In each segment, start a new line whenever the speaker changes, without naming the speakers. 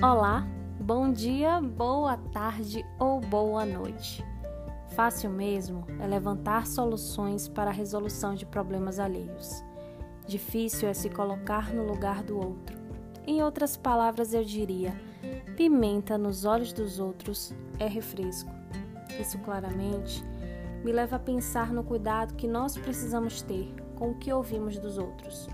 Olá, bom dia, boa tarde ou boa noite. Fácil mesmo é levantar soluções para a resolução de problemas alheios. Difícil é se colocar no lugar do outro. Em outras palavras, eu diria: pimenta nos olhos dos outros é refresco. Isso claramente me leva a pensar no cuidado que nós precisamos ter com o que ouvimos dos outros.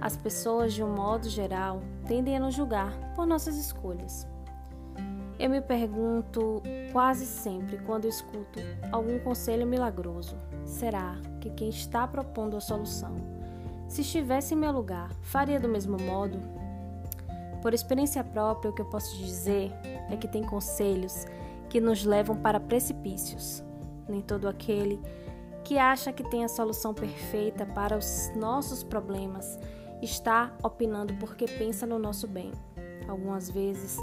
As pessoas, de um modo geral, tendem a nos julgar por nossas escolhas. Eu me pergunto quase sempre quando escuto algum conselho milagroso: será que quem está propondo a solução, se estivesse em meu lugar, faria do mesmo modo? Por experiência própria, o que eu posso dizer é que tem conselhos que nos levam para precipícios. Nem todo aquele que acha que tem a solução perfeita para os nossos problemas está opinando porque pensa no nosso bem. Algumas vezes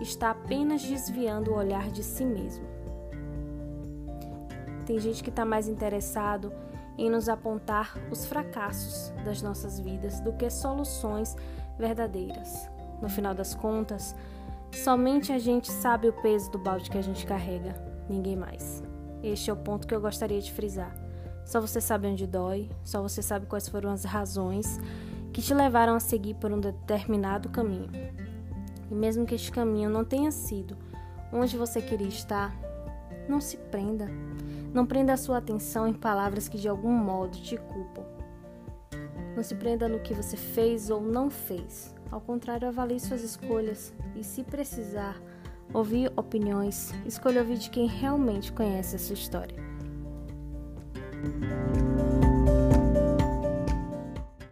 está apenas desviando o olhar de si mesmo. Tem gente que está mais interessado em nos apontar os fracassos das nossas vidas do que soluções verdadeiras. No final das contas, somente a gente sabe o peso do balde que a gente carrega, ninguém mais. Este é o ponto que eu gostaria de frisar. Só você sabe onde dói, só você sabe quais foram as razões que te levaram a seguir por um determinado caminho. E mesmo que este caminho não tenha sido onde você queria estar, não se prenda. Não prenda a sua atenção em palavras que de algum modo te culpam. Não se prenda no que você fez ou não fez. Ao contrário, avalie suas escolhas e, se precisar ouvir opiniões, escolha ouvir de quem realmente conhece a sua história. Thank you.